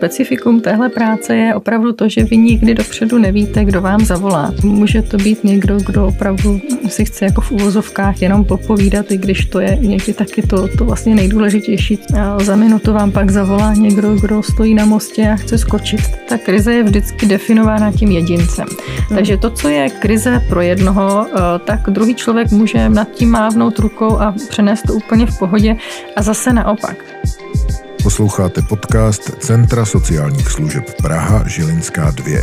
specifikum téhle práce je opravdu to, že vy nikdy dopředu nevíte, kdo vám zavolá. Může to být někdo, kdo opravdu si chce jako v úvozovkách jenom popovídat, i když to je někdy taky to, to vlastně nejdůležitější. A za minutu vám pak zavolá někdo, kdo stojí na mostě a chce skočit. Ta krize je vždycky definována tím jedincem. Hmm. Takže to, co je krize pro jednoho, eh, tak druhý člověk může nad tím mávnout rukou a přenést to úplně v pohodě a zase naopak. Posloucháte podcast Centra sociálních služeb Praha Žilinská 2.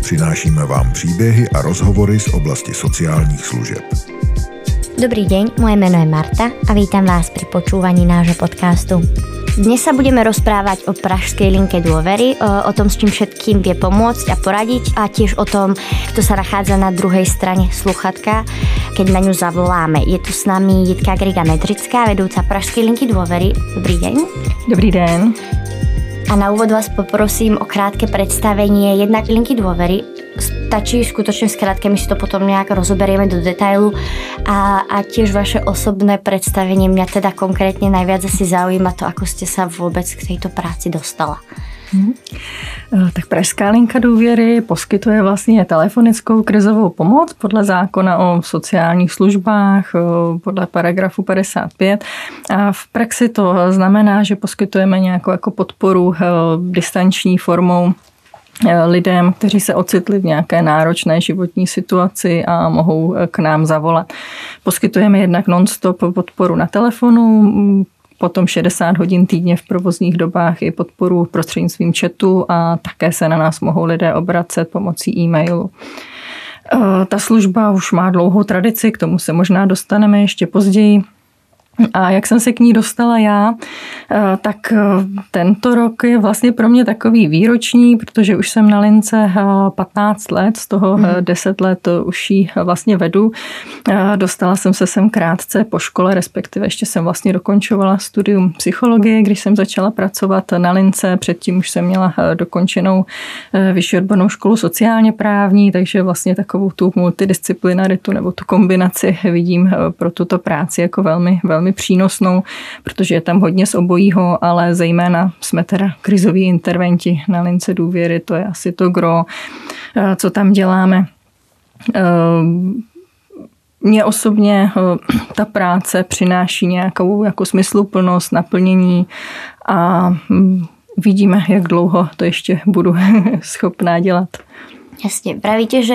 Přinášíme vám příběhy a rozhovory z oblasti sociálních služeb. Dobrý deň, moje meno je Marta a vítam vás pri počúvaní nášho podcastu. Dnes sa budeme rozprávať o pražskej linke dôvery, o, tom, s čím všetkým vie pomôcť a poradiť a tiež o tom, kto sa nachádza na druhej strane sluchatka, keď na ňu zavoláme. Je tu s nami Jitka Griga Medrická, vedúca pražskej linky dôvery. Dobrý deň. Dobrý den. A na úvod vás poprosím o krátke predstavenie jednak linky dôvery. Stačí skutočne skrátke, my si to potom nejak rozoberieme do detailu a, a tiež vaše osobné predstavenie mňa teda konkrétne najviac asi zaujíma to, ako ste sa vôbec k tejto práci dostala. Hmm. Tak Pražská linka důvěry poskytuje vlastně telefonickou krizovou pomoc podle zákona o sociálních službách, eh, podle paragrafu 55. A v praxi to znamená, že poskytujeme nějakou jako podporu eh, distanční formou lidem, kteří se ocitli v nějaké náročné životní situaci a mohou k nám zavolat. Poskytujeme jednak non-stop podporu na telefonu, potom 60 hodin týdně v provozních dobách i podporu prostřednictvím chatu a také se na nás mohou lidé obracet pomocí e-mailu. E, ta služba už má dlouhou tradici, k tomu se možná dostaneme ještě později. A jak jsem se k ní dostala já, eh, tak eh, tento rok je vlastně pro mě takový výroční, protože už jsem na lince 15 eh, let, z toho 10 mhm. let už ji vlastně vedu. Dostala jsem se sem krátce po škole, respektive ještě jsem vlastně dokončovala studium psychologie, když jsem začala pracovat na lince. Předtím už jsem měla dokončenou vyšší odbornou školu sociálně právní, takže vlastně takovou tu multidisciplinaritu nebo tu kombinaci vidím pro tuto práci jako velmi, velmi velmi přínosnou, protože je tam hodně z obojího, ale zejména jsme teda krizoví interventi na lince důvěry, to je asi to gro, eh, co tam děláme. Eh, mně osobně eh, ta práce přináší nějakou jako smysluplnost, naplnění a hm, vidíme, jak dlouho to ještě budu schopná dělat. Jasně, pravíte, že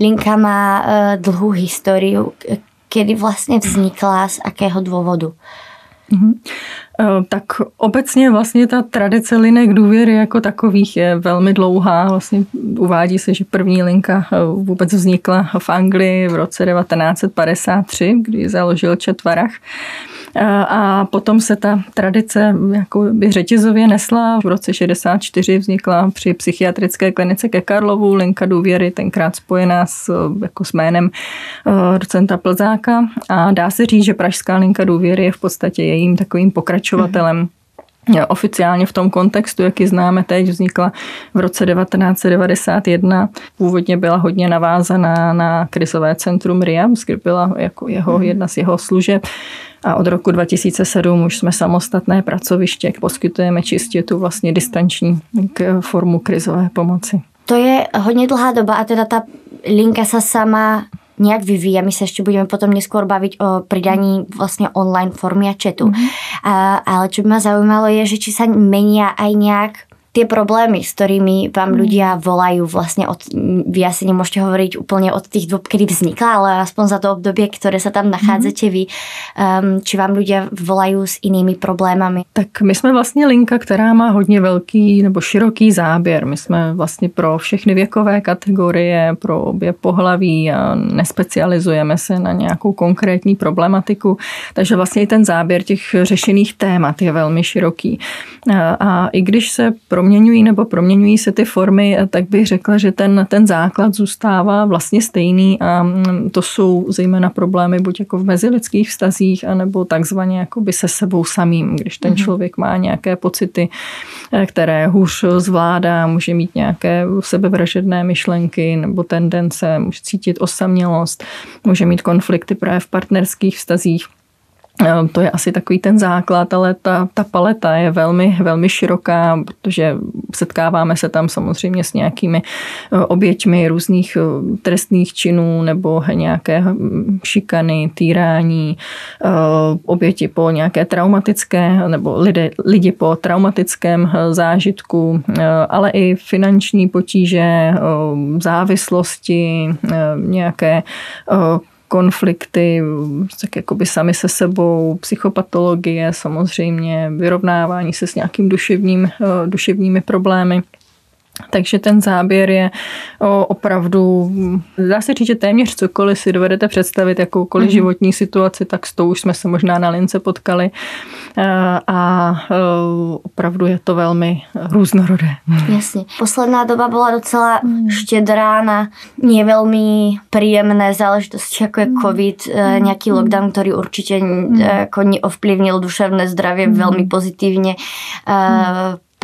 Linka má dlhou históriu kedy vlastně vznikla, z jakého důvodu? Mm-hmm. Tak obecně vlastně ta tradice linek důvěry jako takových je velmi dlouhá. Vlastně uvádí se, že první linka eh, vůbec vznikla v Anglii v roce 1953, kdy založil Četvarach. A potom se ta tradice jako by řetězově nesla. V roce 64 vznikla při psychiatrické klinice ke Karlovu linka důvěry, tenkrát spojená s, jako s jménem eh, docenta Plzáka. A dá se říct, že Pražská linka důvěry je v podstatě jejím takovým pokračovatelem. Mm-hmm oficiálně v tom kontextu, jaký známe teď, vznikla v roce 1991. Původně byla hodně navázaná na krizové centrum RIAMS, kde byla jako jeho, mhm. jedna z jeho služeb. A od roku 2007 už jsme samostatné pracoviště, poskytujeme čistě tu vlastně distanční formu krizové pomoci. To je hodně dlhá doba a teda ta linka sa sama nejak vyvíja. My sa ešte budeme potom neskôr baviť o pridaní vlastne online formy a chatu. Mm-hmm. A, ale čo by ma zaujímalo je, že či sa menia aj nejak tie problémy, s ktorými vám ľudia volajú vlastne od, vy asi nemôžete hovoriť úplne od tých dôb, kedy vznikla, ale aspoň za to obdobie, ktoré sa tam nachádzate vy, um, či vám ľudia volají s inými problémami. Tak my jsme vlastně linka, která má hodně velký nebo široký záběr. My jsme vlastně pro všechny věkové kategorie, pro obě pohlaví a nespecializujeme se na nějakou konkrétní problematiku, takže vlastně i ten záběr těch řešených témat je velmi široký. A i když se pro proměňují nebo proměňují se ty formy, tak bych řekla, že ten, ten základ zůstává vlastně stejný a mm, to jsou zejména problémy buď jako v mezilidských vztazích, anebo takzvaně jakoby se sebou samým, když ten mhm. člověk má nějaké pocity, eh, které hůř zvládá, může mít nějaké sebevražedné myšlenky nebo tendence, může cítit osamělost, může mít konflikty právě v partnerských vztazích to je asi takový ten základ, ale ta, ta paleta je velmi, velmi široká, protože setkáváme se tam samozřejmě s nějakými eh, oběťmi různých eh, trestných činů nebo nějaké hm, šikany, týrání, eh, oběti po nějaké traumatické nebo lidé, lidi po traumatickém zážitku, ale i finanční potíže, závislosti, nějaké konflikty, tak jakoby sami se sebou, psychopatologie, samozřejmě vyrovnávání se s nějakým duševním, eh, duševními problémy. Takže ten záběr je opravdu, dá se říct, že téměř cokoliv si dovedete představit, jakoukoliv mm-hmm. životní situaci, tak s tou už jsme se možná na lince potkali a opravdu je to velmi různorodé. Jasně. Posledná doba byla docela mm. štědrá na nie velmi příjemné záležitosti, jako je mm. covid, mm. nějaký lockdown, který určitě mm. jako ovplyvnil duševné zdraví velmi pozitivně.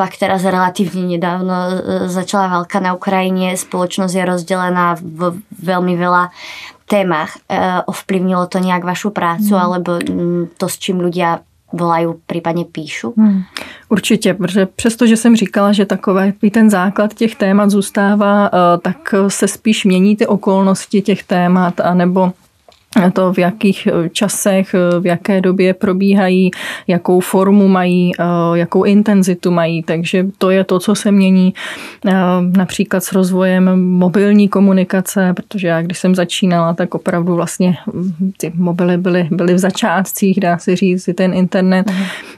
Pak teraz relatívne nedávno e, začala válka na Ukrajině, spoločnosť je rozdelená v veľmi veľa témach. E, ovplyvnilo to nějak vašu prácu, mm. alebo to, s čím ľudia volají, případně píšu? Hmm. Určitě, protože přesto, že jsem říkala, že takový ten základ těch témat zůstává, e, tak se spíš mění ty okolnosti těch témat, anebo to, v jakých eh, časech, eh, v jaké době probíhají, jakou formu mají, eh, jakou intenzitu mají. Takže to je to, co se mění například s rozvojem mobilní komunikace, protože já, když jsem začínala, tak opravdu vlastně hm, ty mobily byly, byly v začátcích, dá se říct, i ten internet.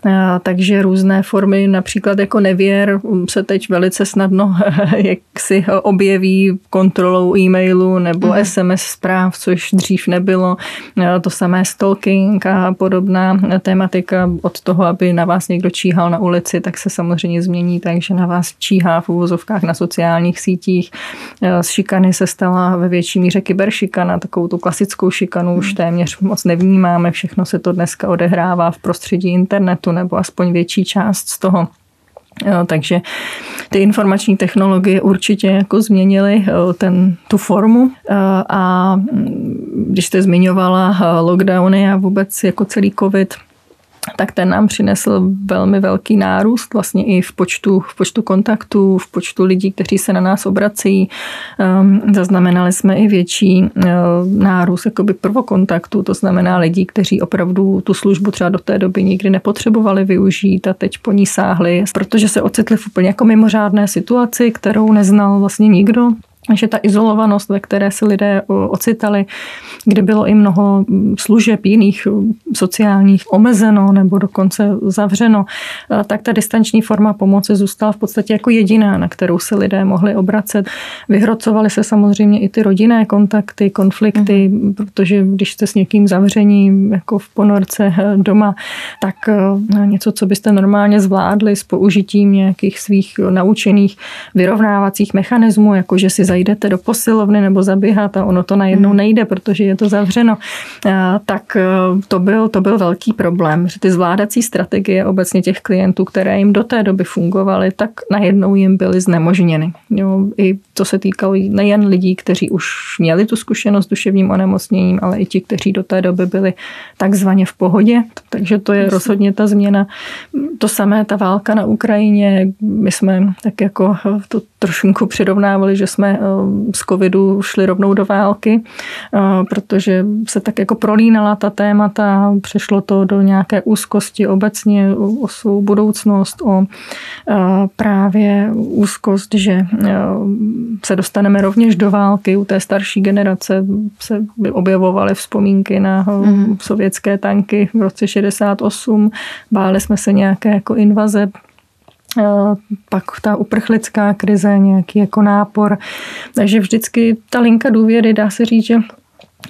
Aha. Takže různé formy, například jako nevěr, hm, se teď velice snadno jak si objeví kontrolou e-mailu nebo Aha. SMS zpráv, což dřív nebylo bylo eh, to samé stalking a podobná tématika od toho, aby na vás někdo číhal na ulici, tak se samozřejmě změní tak, že na vás číhá v uvozovkách na sociálních sítích. Eh, z šikany se stala ve větší míře kyberšikana, takovou tu klasickou šikanu už hmm. téměř moc nevnímáme, všechno se to dneska odehrává v prostředí internetu nebo aspoň větší část z toho. Takže ty informační technologie určitě jako změnily ten, tu formu. A mm, když jste zmiňovala lockdowny a vůbec jako celý covid, tak ten nám přinesl velmi velký nárůst vlastně i v počtu, v počtu kontaktů, v počtu lidí, kteří se na nás obrací. Um, zaznamenali jsme i větší uh, nárůst jakoby prvokontaktu, to znamená lidí, kteří opravdu tu službu třeba do té doby nikdy nepotřebovali využít a teď po ní sáhli, protože se ocitli v úplně jako mimořádné situaci, kterou neznal vlastně nikdo že ta izolovanost, ve které se lidé ocitali, kde bylo i mnoho služeb jiných sociálních omezeno nebo dokonce zavřeno, tak ta distanční forma pomoci zůstala v podstatě jako jediná, na kterou se lidé mohli obracet. Vyhrocovaly se samozřejmě i ty rodinné kontakty, konflikty, mm. protože když jste s někým zavření jako v ponorce eh, doma, tak eh, něco, co byste normálně zvládli s použitím nějakých svých naučených vyrovnávacích mechanismů, jako že si zajdete do posilovny nebo zaběhat a ono to najednou hmm. nejde, protože je to zavřeno, tak e, to byl, to byl velký problém, že ty zvládací strategie obecně těch klientů, které jim do té doby fungovaly, tak najednou jim byly znemožněny. Jo, I to se týkalo nejen lidí, kteří už měli tu zkušenost s duševním onemocněním, ale i ti, kteří do té doby byli takzvaně v pohodě. Takže to je rozhodně ta změna. To samé ta válka na Ukrajině, my jsme tak jako to trošku přirovnávali, že jsme z covidu šli rovnou do války, protože se tak jako prolínala ta témata, přešlo to do nějaké úzkosti obecně o svou budoucnost, o právě úzkost, že se dostaneme rovněž do války. U té starší generace se objevovaly vzpomínky na mm. sovětské tanky v roce 68. Báli jsme se nějaké jako invaze Eh, pak ta uprchlická krize, nějaký jako nápor. Takže vždycky ta linka důvěry, dá se říct, že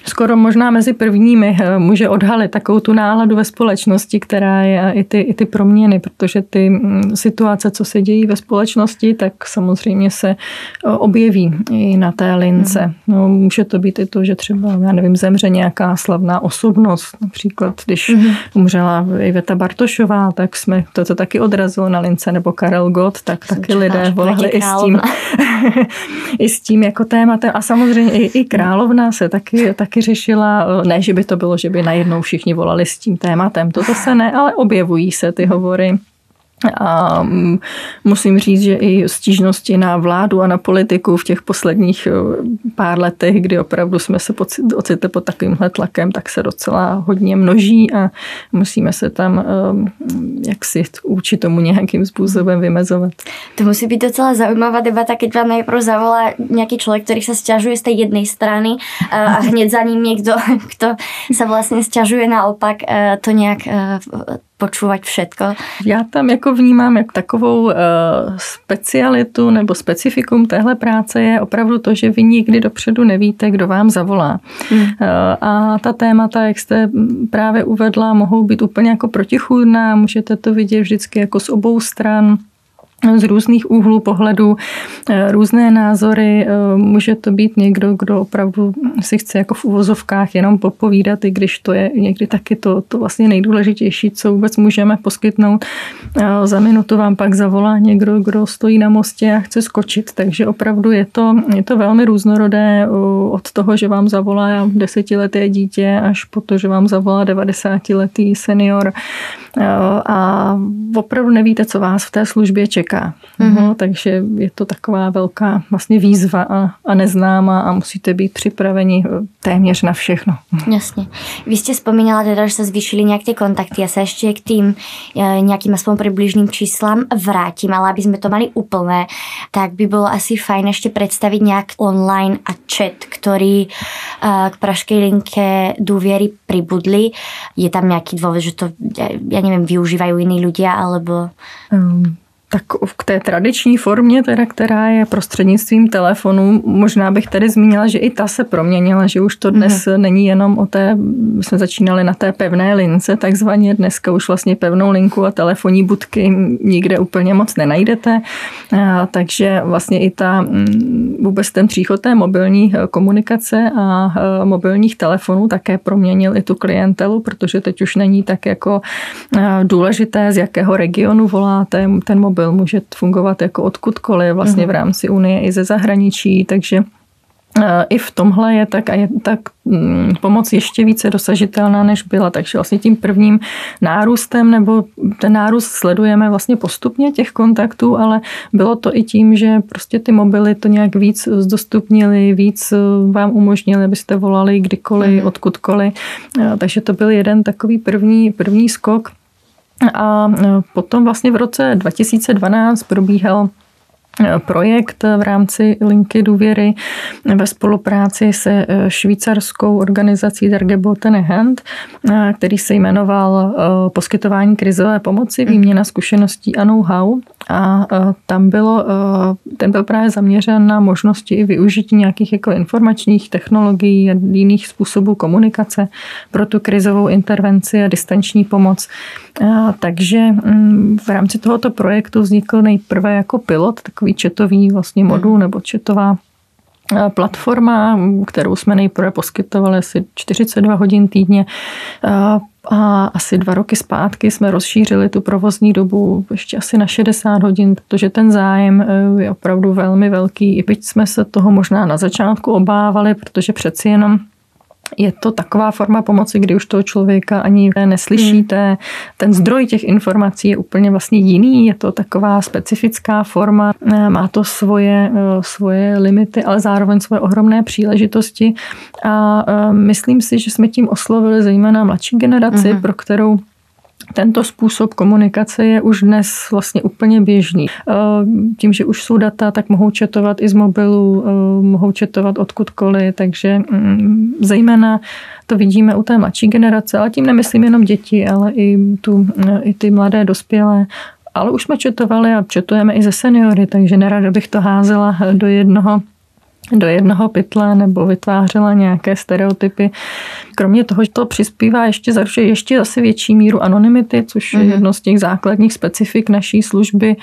skoro možná mezi prvními eh, může odhalit takovou tu náladu ve společnosti, která je i ty, i ty proměny, protože ty mm, situace, co se dějí ve společnosti, tak samozřejmě se eh, objeví i na té lince. Mm. No, může to být i to, že třeba, já nevím, zemře nějaká slavná osobnost. Například, když mm. umřela Iveta Bartošová, tak jsme to, to taky odrazilo na lince, nebo Karel Gott, tak Jsem taky lidé volali i s tím, i s tím jako tématem. A samozřejmě i, i královna se taky, taky taky řešila. Ne, že by to bylo, že by najednou všichni volali s tím tématem, to se ne, ale objevují se ty hovory. A mm, musím říct, že i stížnosti na vládu a na politiku v těch posledních pár letech, kdy opravdu jsme se ocitli pod takovýmhle tlakem, tak se docela hodně množí a musíme se tam jak si učit tomu nějakým způsobem vymezovat. To musí být docela zaujímavá debata, keď vám najprv zavolá nějaký člověk, který se stěžuje z té jedné strany a hned za ním někdo, kdo se vlastně stěžuje naopak, to nějak počúvať všetko. Já tam jako vnímám jako takovou uh, specialitu nebo specifikum téhle práce je opravdu to, že vy nikdy dopředu nevíte, kdo vám zavolá. Hmm. Uh, a ta témata, jak jste právě uvedla, mohou být úplně jako protichůdná, můžete to vidět vždycky jako z obou stran z různých úhlů pohledu, eh, různé názory. Eh, může to být někdo, kdo opravdu si chce jako v uvozovkách jenom popovídat, i když to je někdy taky to, to vlastně nejdůležitější, co vůbec můžeme poskytnout. Eh, za minutu vám pak zavolá někdo, kdo stojí na mostě a chce skočit, takže opravdu je to, je to velmi různorodé od toho, že vám zavolá desetileté dítě, až po to, že vám zavolá 90-letý senior a opravdu nevíte, co vás v té službě čeká čeká. Mm-hmm. No, takže je to taková velká vlastně výzva a, a neznámá a musíte být připraveni eh, téměř na všechno. Jasně. Vy jste vzpomínala teda, že se zvýšily nějak ty kontakty. Já se ještě k tým eh, nějakým aspoň přibližným číslám vrátím, ale aby jsme to mali úplné, tak by bylo asi fajn ještě představit nějak online a chat, který eh, k pražské linke důvěry pribudli. Je tam nějaký důvod, že to, já nevím, využívají jiní lidé, alebo... Um tak k té tradiční formě, teda, která je prostřednictvím telefonu, možná bych tady zmínila, že i ta se proměnila, že už to dnes mm. není jenom o té, my jsme začínali na té pevné lince, takzvaně dneska už vlastně pevnou linku a telefonní budky nikde úplně moc nenajdete, a, takže vlastně i ta mm, vůbec ten příchod té mobilní e, komunikace a e, mobilních telefonů také proměnil i tu klientelu, protože teď už není tak jako e, důležité, z jakého regionu voláte, ten mobil mobil může fungovat jako odkudkoliv vlastně v mhm. rámci Unie i ze zahraničí, takže eh, i v tomhle je tak, a je tak mm, pomoc ještě více dosažitelná, než byla. Takže vlastně tím prvním nárůstem, nebo ten nárůst sledujeme vlastně postupně těch kontaktů, ale bylo to i tím, že prostě ty mobily to nějak víc zdostupnili, víc eh, vám umožnili, abyste volali kdykoliv, mm. odkudkoliv. Eh, takže to byl jeden takový první, první skok. A e, potom vlastně v roce 2012 probíhal projekt v rámci linky důvěry ve spolupráci se e, švýcarskou organizací Der Gebotene Hand, který se jmenoval Poskytování krizové pomoci, výměna zkušeností a know-how. A tam bylo, ten byl právě zaměřen na možnosti i využití nějakých jako informačních technologií a jiných způsobů komunikace pro tu krizovou intervenci a distanční pomoc. Takže mm, v rámci tohoto projektu vznikl nejprve jako pilot, takový četový vlastně modul hmm. nebo četová platforma, kterou jsme nejprve poskytovali asi 42 hodin týdně a asi dva roky zpátky jsme rozšířili tu provozní dobu ještě asi na 60 hodin, protože ten zájem e, je opravdu velmi velký. I byť jsme se toho možná na začátku obávali, protože přeci jenom je to taková forma pomoci, kdy už toho člověka ani neslyšíte. Hmm. Ten zdroj těch informací je úplně vlastně jiný, je to taková specifická forma, má to svoje, eh, svoje limity, ale zároveň svoje ohromné příležitosti. A eh, myslím si, že jsme tím oslovili zejména mladší generaci, hmm. pro kterou tento způsob komunikace je už dnes vlastně úplně běžný. Eh, tím, že už jsou data, tak mohou četovat i z mobilu, eh, mohou četovat odkudkoliv, takže mm, zejména to vidíme u té mladší generace, ale tím nemyslím jenom děti, ale i, tu, eh, i ty mladé dospělé ale už jsme četovali a četujeme i ze seniory, takže nerada bych to házela do jednoho do jednoho pytle nebo vytvářela nějaké stereotypy. Kromě toho, že to přispívá ještě zaručuje ještě zase větší míru anonymity, což je mhm. jedno z těch základních specifik naší služby,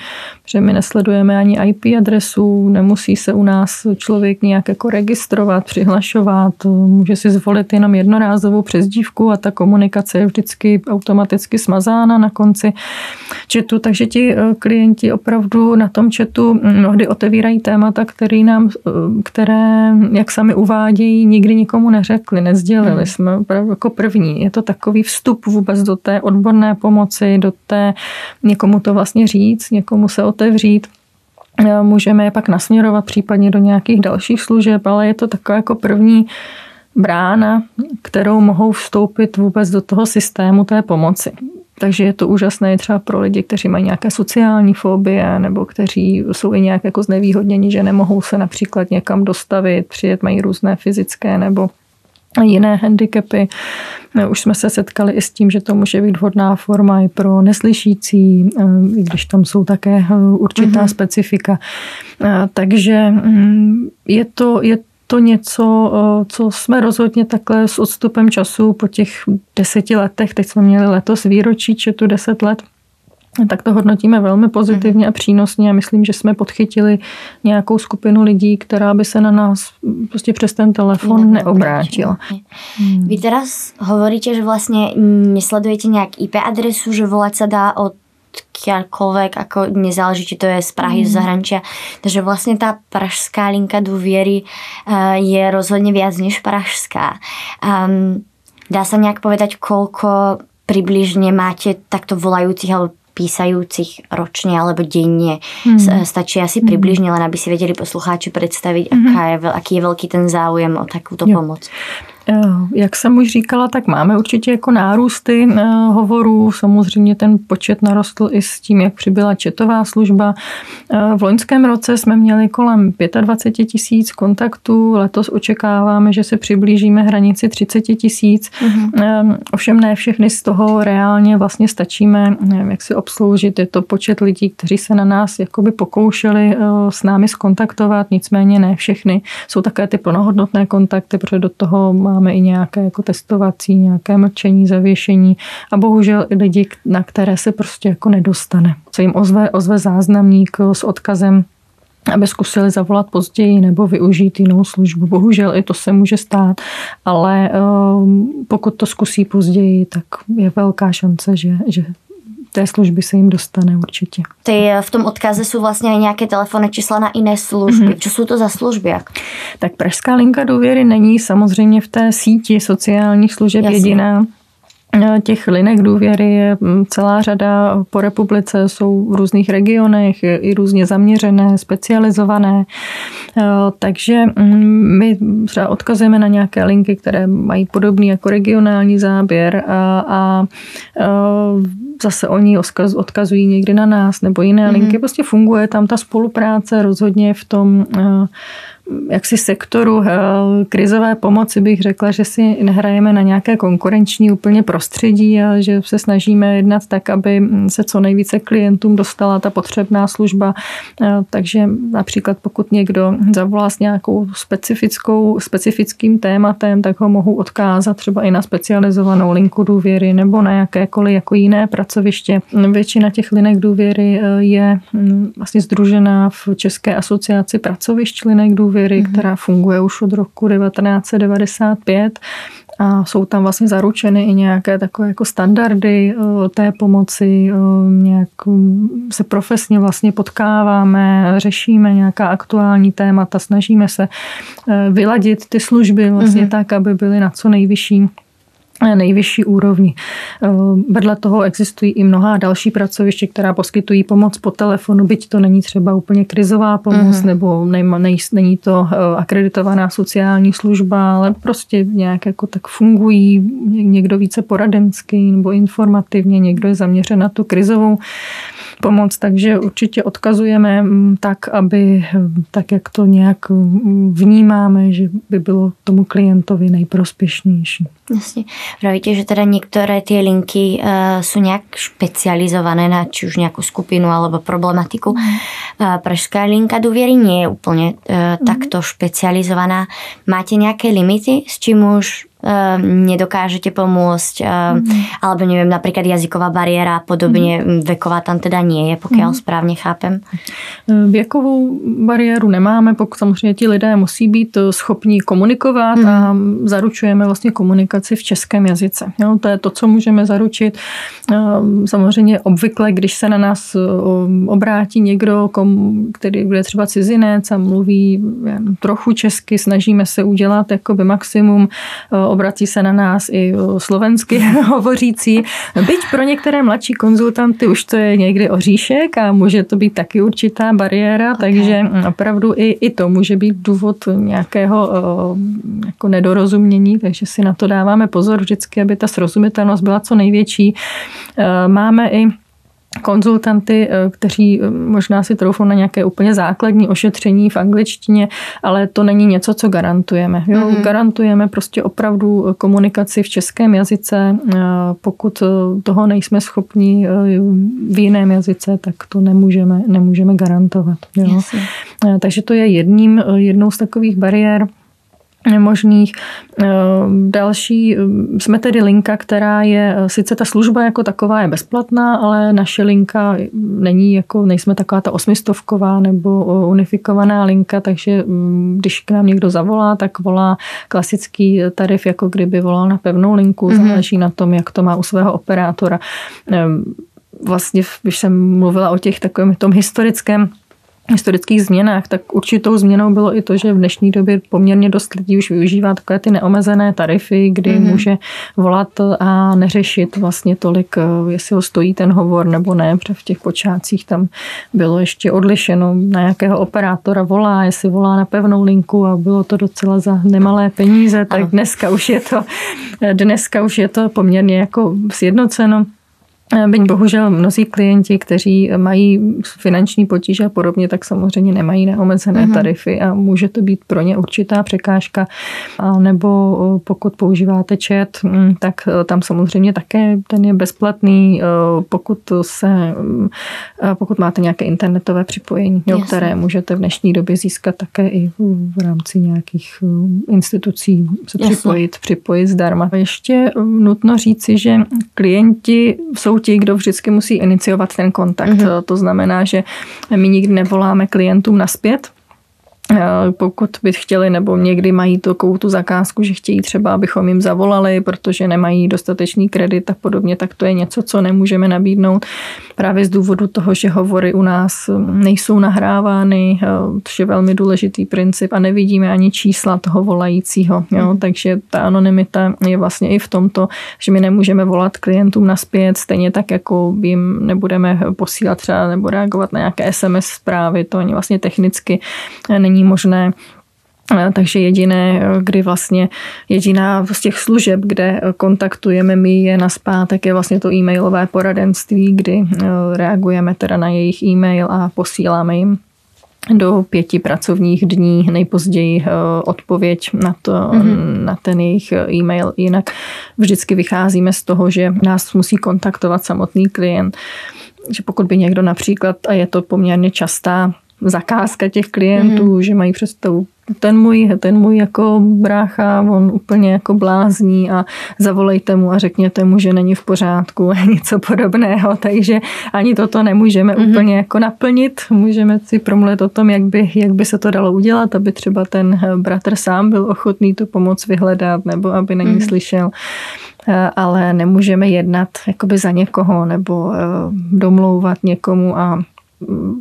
že my nesledujeme ani IP adresu, nemusí se u nás člověk nějak jako registrovat, přihlašovat, může si zvolit jenom jednorázovou přezdívku a ta komunikace je vždycky automaticky smazána na konci. chatu, takže ti klienti opravdu na tom chatu mnohdy otevírají témata, které nám, které, jak sami uvádějí, nikdy nikomu neřekli, nezdělili hmm. jsme opravdu jako první. Je to takový vstup vůbec do té odborné pomoci, do té někomu to vlastně říct, někomu se otevřít. Můžeme je pak nasměrovat případně do nějakých dalších služeb, ale je to taková jako první brána, kterou mohou vstoupit vůbec do toho systému té pomoci. Takže je to úžasné třeba pro lidi, kteří mají nějaké sociální fobie nebo kteří jsou i nějak jako znevýhodněni, že nemohou se například někam dostavit, přijet, mají různé fyzické nebo jiné handicapy. Už jsme se setkali i s tím, že to může být vhodná forma i pro neslyšící, eh, i když tam jsou také eh, určitá mm-hmm. specifika. Eh, takže mm, je to, je to něco, co jsme rozhodně takhle s odstupem času po těch deseti letech, teď jsme měli letos výročí četu deset let, tak to hodnotíme velmi pozitivně a přínosně a myslím, že jsme podchytili nějakou skupinu lidí, která by se na nás prostě přes ten telefon neobrátila. Hmm. Vy teraz hovoríte, že vlastně nesledujete nějak IP adresu, že volat se dá od kďaľkoľvek, ako nezáleží, či to je z Prahy, mm. z zahraničia. Takže vlastne tá pražská linka dôviery uh, je rozhodne viac než pražská. Um, dá sa nejak povedať, koľko približne máte takto volajúcich alebo písajúcich ročne alebo denne. Hmm. Stačí asi hmm. približne, len aby si vedeli poslucháči predstaviť, hmm. aká je, aký je veľký ten záujem o takúto jo. pomoc. Eh, jak jsem už říkala, tak máme určitě jako nárůsty eh, hovorů. Samozřejmě ten počet narostl i s tím, jak přibyla četová služba. Eh, v loňském roce jsme měli kolem 25 tisíc kontaktů. Letos očekáváme, že se přiblížíme hranici 30 tisíc. Mm-hmm. Ovšem ne všechny z toho reálně vlastně stačíme, jak si obsloužit. Je to počet lidí, kteří se na nás jakoby pokoušeli s námi skontaktovat, nicméně ne všechny. Jsou také ty plnohodnotné kontakty, protože do toho máme i nějaké jako testovací, nějaké mlčení, zavěšení a bohužel i lidi, na které se prostě jako nedostane. Co jim ozve, ozve záznamník s odkazem aby zkusili zavolat později nebo využít jinou službu. Bohužel i to se může stát, ale ehm, pokud to zkusí později, tak je velká šance, že, že té služby se jim dostane určitě. Ty v tom odkaze jsou vlastně nějaké telefonní čísla na jiné služby. Mm-hmm. Co jsou to za služby? Jak? Tak Pražská linka důvěry není samozřejmě v té síti sociálních služeb Jasně. jediná. Těch linek důvěry je mm, celá řada po republice, jsou v různých regionech, i různě zaměřené, specializované. E, takže mm, my třeba odkazujeme na nějaké linky, které mají podobný jako regionální záběr a, a e, zase oni odkazují někdy na nás nebo jiné mm-hmm. linky. Prostě funguje tam ta spolupráce rozhodně v tom jaksi sektoru eh, krizové pomoci bych řekla, že si nehrajeme na nějaké konkurenční úplně prostředí a že se snažíme jednat tak, aby se co nejvíce klientům dostala ta potřebná služba. Eh, takže například pokud někdo zavolá s nějakou specifickou, specifickým tématem, tak ho mohu odkázat třeba i na specializovanou linku důvěry nebo na jakékoliv jako jiné pracoviště. Většina těch linek důvěry eh, je mm, vlastně združená v České asociaci pracovišť linek důvěry důvěry, mm-hmm. která funguje už od roku 1995 a jsou tam vlastně zaručeny i nějaké takové jako standardy eh, té pomoci, eh, nějak mm, se profesně vlastně potkáváme, řešíme nějaká aktuální témata, snažíme se eh, vyladit ty služby vlastně mm-hmm. tak, aby byly na co nejvyšší nejvyšší úrovni. Eh, vedle toho existují i mnohá další pracoviště, která poskytují pomoc po telefonu, byť to není třeba úplně krizová pomoc, mm-hmm. nebo nej, není to eh, akreditovaná sociální služba, ale prostě nějak jako tak fungují, někdo více poradensky nebo informativně, někdo je zaměřen na tu krizovou pomoc, takže určitě odkazujeme mm, tak, aby tak, jak to nějak mm, vnímáme, že by bylo tomu klientovi nejprospěšnější. Jasně. Pravíte, že teda některé ty linky uh, jsou nějak špecializované na či už nějakou skupinu alebo problematiku. Uh, Pražská linka důvěry nie je úplně uh, mm. takto špecializovaná. Máte nějaké limity, s čím už nedokážete pomôcť, mm. alebo neviem, napríklad jazyková bariéra a podobne, mm. veková tam teda nie je, pokiaľ mm. správně chápem. Věkovou bariéru nemáme, pokud samozřejmě ti lidé musí být schopní komunikovat mm. a zaručujeme vlastně komunikaci v českém jazyce. Jo, to je to, co můžeme zaručit. Samozřejmě obvykle, když se na nás obrátí někdo, který bude třeba cizinec a mluví trochu česky, snažíme se udělat jakoby maximum, obrací se na nás i slovensky hovořící. Byť pro některé mladší konzultanty už to je někdy oříšek a může to být taky určitá bariéra, okay. takže opravdu i, i to může být důvod nějakého jako nedorozumění, takže si na to dáváme pozor vždycky, aby ta srozumitelnost byla co největší. Máme i konzultanty, eh, kteří eh, možná si troufou na nějaké úplně základní ošetření v angličtině, ale to není něco, co garantujeme. Jo? Mm-hmm. Garantujeme prostě opravdu eh, komunikaci v českém jazyce. Pokud toho nejsme schopni v jiném jazyce, tak to nemůžeme, nemůžeme garantovat. Jo? Takže to je jedním, jednou z takových bariér možných. Eh, další, eh, jsme tedy linka, která je, eh, sice ta služba jako taková je bezplatná, ale naše linka není jako, nejsme taková ta osmistovková nebo unifikovaná linka, takže mm, když k nám někdo zavolá, tak volá klasický tarif, jako kdyby volal na pevnou linku, mm-hmm. záleží na tom, jak to má u svého operátora. Vlastně, když jsem mluvila o těch takovém tom historickém historických změnách, tak určitou změnou bylo i to, že v dnešní době poměrně dost lidí už využívá takové ty neomezené tarify, kdy mm-hmm. může volat a neřešit vlastně tolik, eh, jestli ho stojí ten hovor nebo ne, protože v těch počátcích tam bylo ještě odlišeno, na jakého operátora volá, jestli volá na pevnou linku a bylo to docela za nemalé peníze, tak ano. dneska už je to, dneska už je to poměrně jako sjednoceno. Byť bohužel mnozí klienti, kteří mají finanční potíže a podobně, tak samozřejmě nemají neomezené mm-hmm. tarify a může to být pro ně určitá překážka. A nebo pokud používáte chat, mm, tak e, tam samozřejmě také ten je bezplatný, pokud se, e, pokud máte nějaké internetové připojení, jo, které můžete v dnešní době získat také i v rámci nějakých institucí se připojit, připojit zdarma. Ještě nutno říci, že klienti jsou ti, kdo vždycky musí iniciovat ten kontakt. Mm-hmm. To znamená, že my nikdy nevoláme klientům naspět, pokud by chtěli, nebo někdy mají takovou tu zakázku, že chtějí třeba, abychom jim zavolali, protože nemají dostatečný kredit a podobně, tak to je něco, co nemůžeme nabídnout právě z důvodu toho, že hovory u nás nejsou nahrávány, eh, což je velmi důležitý princip a nevidíme ani čísla toho volajícího. Jo? Hmm. Takže ta anonymita je vlastně i v tomto, že my nemůžeme volat klientům naspět, stejně tak, jako jim nebudeme posílat třeba nebo reagovat na nějaké SMS zprávy, to ani vlastně technicky není možné takže jediné, kdy vlastně jediná z těch služeb, kde kontaktujeme my je na zpátek, je vlastně to e-mailové poradenství, kdy eh, reagujeme teda na jejich e-mail a posíláme jim do pěti pracovních dní nejpozději eh, odpověď na, to, mm-hmm. na ten jejich e-mail. Jinak vždycky vycházíme z toho, že nás musí kontaktovat samotný klient. Že pokud by někdo například, a je to poměrně častá zakázka těch klientů, mm. že mají představu, ten můj, ten můj jako brácha, on úplně jako blázní a zavolejte mu a řekněte mu, že není v pořádku a něco podobného, takže ani toto nemůžeme mm-hmm. úplně jako naplnit. Můžeme si promluvit o tom, jak by, jak by se to dalo udělat, aby třeba ten bratr sám byl ochotný tu pomoc vyhledat nebo aby není mm-hmm. slyšel ale nemůžeme jednat jakoby za někoho nebo eh, domlouvat někomu a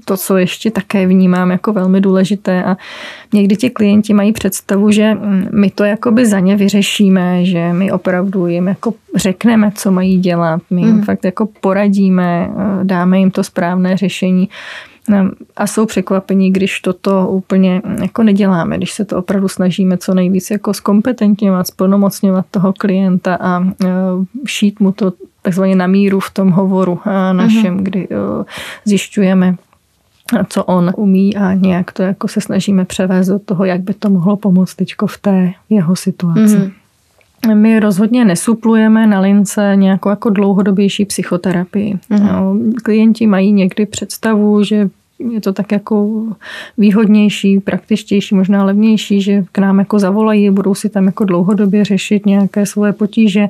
to, co ještě také vnímám jako velmi důležité a někdy ti klienti mají představu, že my to jakoby za ně vyřešíme, že my opravdu jim jako řekneme, co mají dělat, my jim mm. fakt jako poradíme, dáme jim to správné řešení a jsou překvapení, když toto úplně jako neděláme, když se to opravdu snažíme co nejvíc jako zkompetentňovat, splnomocňovat toho klienta a šít mu to takzvaně na míru v tom hovoru našem, mm-hmm. kdy zjišťujeme, co on umí a nějak to jako se snažíme převést do toho, jak by to mohlo pomoct teďko v té jeho situaci. Mm-hmm. My rozhodně nesuplujeme na lince nějakou jako dlouhodobější psychoterapii. Mm-hmm. Klienti mají někdy představu, že je to tak jako výhodnější, praktičtější, možná levnější, že k nám jako zavolají, budou si tam jako dlouhodobě řešit nějaké svoje potíže,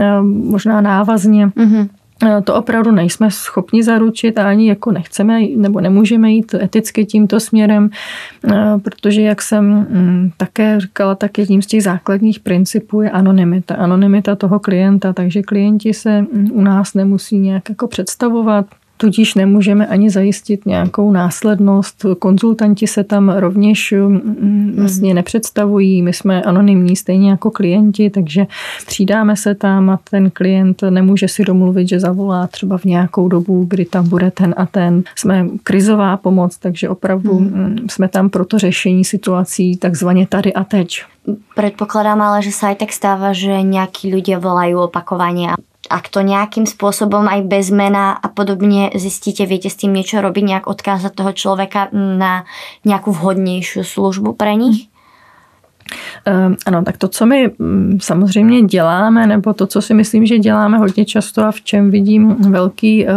eh, možná návazně. Mm-hmm. To opravdu nejsme schopni zaručit a ani jako nechceme nebo nemůžeme jít eticky tímto směrem, protože jak jsem mm, také říkala, tak jedním z těch základních principů je anonymita. Anonymita toho klienta, takže klienti se mm, u nás nemusí nějak jako představovat, Tudíž nemůžeme ani zajistit nějakou následnost. Konzultanti se tam rovněž mm, mm, vlastně nepředstavují. My jsme anonymní stejně jako klienti, takže střídáme se tam a ten klient nemůže si domluvit, že zavolá třeba v nějakou dobu, kdy tam bude ten a ten. Jsme krizová pomoc, takže opravdu hmm. jsme tam pro to řešení situací takzvaně tady a teď. Predpokladám ale, že sa aj tak stáva, že nejakí ľudia volajú opakovane a ak to nejakým spôsobom aj bez mena a podobne zistíte, viete s tým niečo robiť, nejak odkázať toho človeka na nejakú vhodnější službu pre nich? Um, ano, tak to, co my mm, samozřejmě děláme, nebo to, co si myslím, že děláme hodně často a v čem vidím velký uh,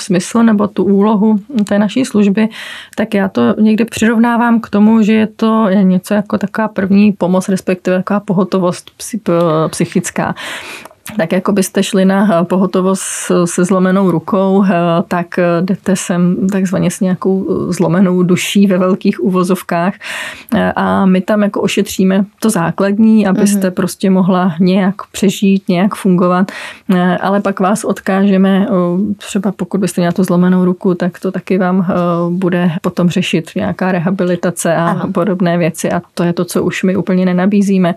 smysl nebo tu úlohu té naší služby, tak já to někdy přirovnávám k tomu, že je to něco jako taková první pomoc, respektive taková pohotovost psychická tak jako byste šli na pohotovost se zlomenou rukou, eh, tak eh, jdete sem takzvaně s nějakou zlomenou duší ve velkých uvozovkách eh, a my tam jako ošetříme to základní, abyste mm-hmm. prostě mohla nějak přežít, nějak fungovat, ale pak vás odkážeme, třeba pokud byste měla tu zlomenou ruku, tak to taky vám bude potom řešit nějaká rehabilitace a ano. podobné věci a to je to, co už my úplně nenabízíme.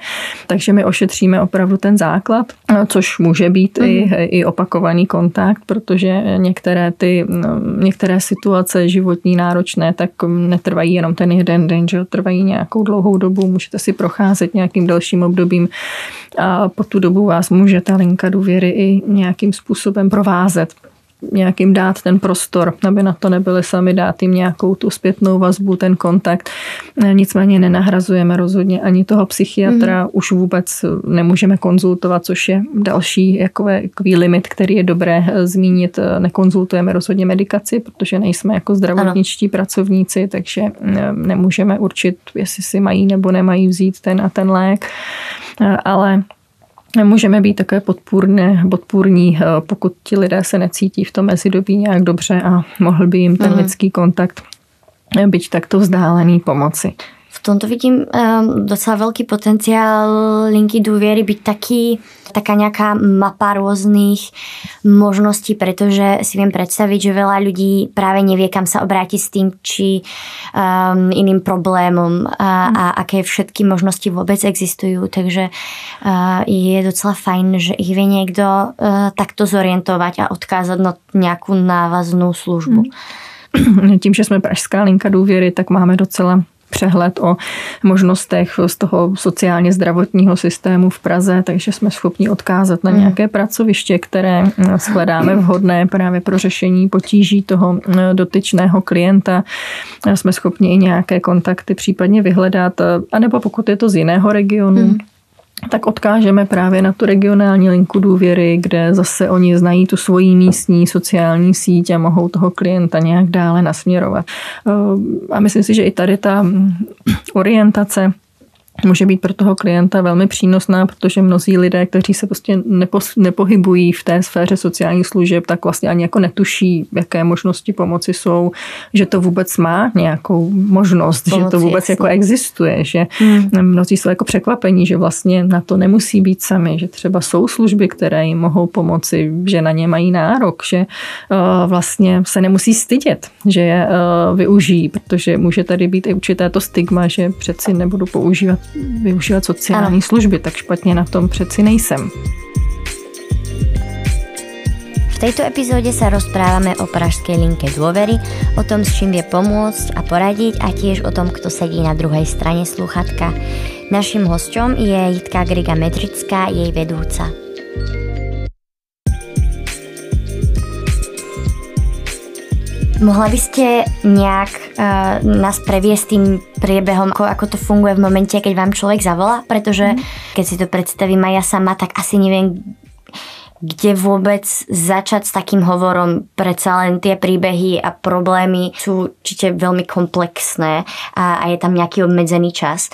Takže my ošetříme opravdu ten základ, což což může být mm. i, mhm. i opakovaný kontakt, protože některé ty, no, některé situace životní náročné, tak netrvají jenom ten jeden den, že trvají nějakou dlouhou dobu, můžete si procházet nějakým dalším obdobím a po tu dobu vás může ta linka důvěry i nějakým způsobem provázet nějakým dát ten prostor, aby na to nebyli sami, dát jim nějakou tu zpětnou vazbu, ten kontakt. Nicméně nenahrazujeme rozhodně ani toho psychiatra, mm. už vůbec nemůžeme konzultovat, což je další jakový limit, který je dobré zmínit. Nekonzultujeme rozhodně medikaci, protože nejsme jako zdravotničtí ano. pracovníci, takže nemůžeme určit, jestli si mají nebo nemají vzít ten a ten lék. Ale Můžeme být také podpůrné, podpůrní, eh, pokud ti lidé se necítí v tom mezidobí nějak dobře a mohl by jim ten mm. lidský kontakt eh, být takto vzdálený pomoci. V tomto vidím um, docela veľký potenciál linky důvěry byť taký taká nejaká mapa rôznych možností, pretože si viem predstaviť, že veľa ľudí práve nevie, kam sa obrátiť s tým, či um, iným problémom a, a aké všetky možnosti vôbec existujú. Takže uh, je docela fajn, že ich vie niekto uh, takto zorientovať a odkázať na nejakú návaznú službu. Tím, že jsme Pražská linka důvěry, tak máme docela přehled o možnostech z toho sociálně zdravotního systému v Praze, takže jsme schopni odkázat na hmm. nějaké pracoviště, které eh, shledáme vhodné právě pro řešení potíží toho eh, dotyčného klienta. Jsme schopni i nějaké kontakty případně vyhledat, anebo pokud je to z jiného regionu, hmm tak odkážeme právě na tu regionální linku důvěry, kde zase oni znají tu svoji místní sociální síť a mohou toho klienta nějak dále nasměrovat. A myslím si, že i tady ta orientace může být pro toho klienta velmi přínosná, protože mnozí lidé, kteří se prostě nepo, nepohybují v té sféře sociálních služeb, tak vlastně ani jako netuší, jaké možnosti pomoci jsou, že to vůbec má nějakou možnost, pomoci, že to vůbec jasný. jako existuje, že hmm. mnozí jsou jako překvapení, že vlastně na to nemusí být sami, že třeba jsou služby, které jim mohou pomoci, že na ně mají nárok, že uh, vlastně se nemusí stydět, že je uh, využijí, protože může tady být i určité to stigma, že přeci nebudu používat využívat sociální ano. služby, tak špatně na tom přeci nejsem. V tejto epizóde sa rozprávame o pražskej linke dôvery, o tom, s čím vie pomôcť a poradiť a tiež o tom, kto sedí na druhej strane sluchatka. Našim hosťom je Jitka Griga Medrická, jej vedúca. Mohla by ste nejak uh, nás previesť tým priebehom, ako, ako to funguje v momente, keď vám človek zavolá? Pretože mm. keď si to predstavím aj ja sama, tak asi neviem, kde vôbec začať s takým hovorom. Predsa len tie príbehy a problémy sú určite veľmi komplexné a, a je tam nejaký obmedzený čas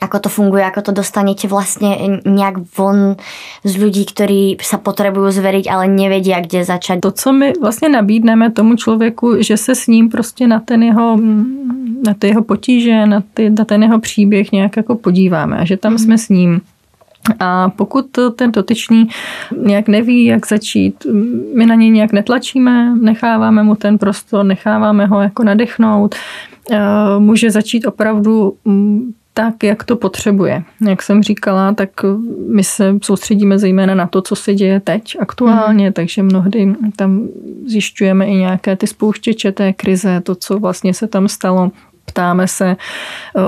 ako to funguje, ako to dostanete vlastne nejak von z ľudí, ktorí sa potrebujú zveriť, ale nevedia, kde začať. To, co my vlastně nabídneme tomu člověku, že se s ním prostě na ten jeho, na ty jeho potíže, na, ty, na ten jeho příběh nějak jako podíváme a že tam mm. jsme s ním. A pokud ten dotyčný nějak neví, jak začít, my na něj nějak netlačíme, necháváme mu ten prostor, necháváme ho jako nadechnout, může začít opravdu tak, jak to potřebuje. Jak jsem říkala, tak my se soustředíme zejména na to, co se děje teď aktuálně, mm. takže mnohdy tam zjišťujeme i nějaké ty spouštěče té krize, to, co vlastně se tam stalo ptáme se,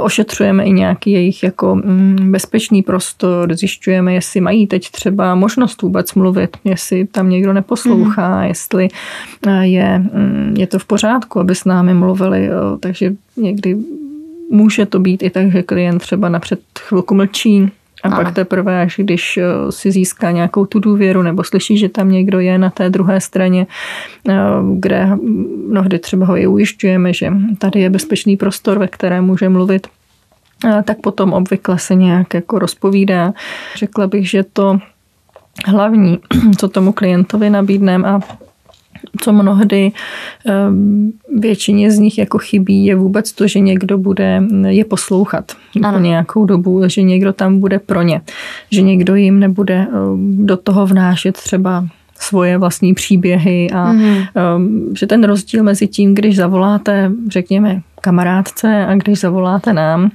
ošetřujeme i nějaký jejich jako mm, bezpečný prostor, zjišťujeme, jestli mají teď třeba možnost vůbec mluvit, jestli tam někdo neposlouchá, mm. jestli eh, je, je to v pořádku, aby s námi mluvili. Takže někdy může to být i tak, že klient třeba napřed chvilku mlčí, a ano. pak teprve, až když eh, si získá nějakou tu důvěru nebo slyší, že tam někdo je na té druhé straně, eh, kde mnohdy třeba ho i ujišťujeme, že tady je bezpečný prostor, ve kterém může mluvit, eh, tak potom obvykle se nějak jako rozpovídá. Řekla bych, že to hlavní, co tomu klientovi nabídneme a co mnohdy ehm, většině z nich jako chybí, je vůbec to, že někdo bude je poslouchat ano. po nějakou dobu, že někdo tam bude pro ně, že někdo jim nebude ehm, do toho vnášet třeba svoje vlastní příběhy a mm. že ten rozdíl mezi tím, když zavoláte, řekněme, kamarádce a když zavoláte nám,